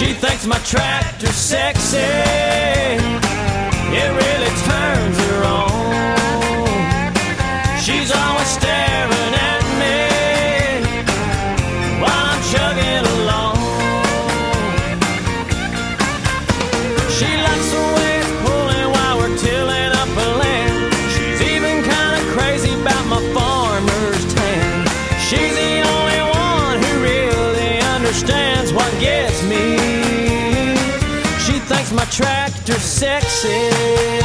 She thinks my tractor's sexy. It really turns her on. She's always staring at me while I'm chugging along. She likes the way it's pulling while we're tilling up a land. She's even kind of crazy about my farmer's tan. She's the only one who really understands what gets me. My tractor's sexy.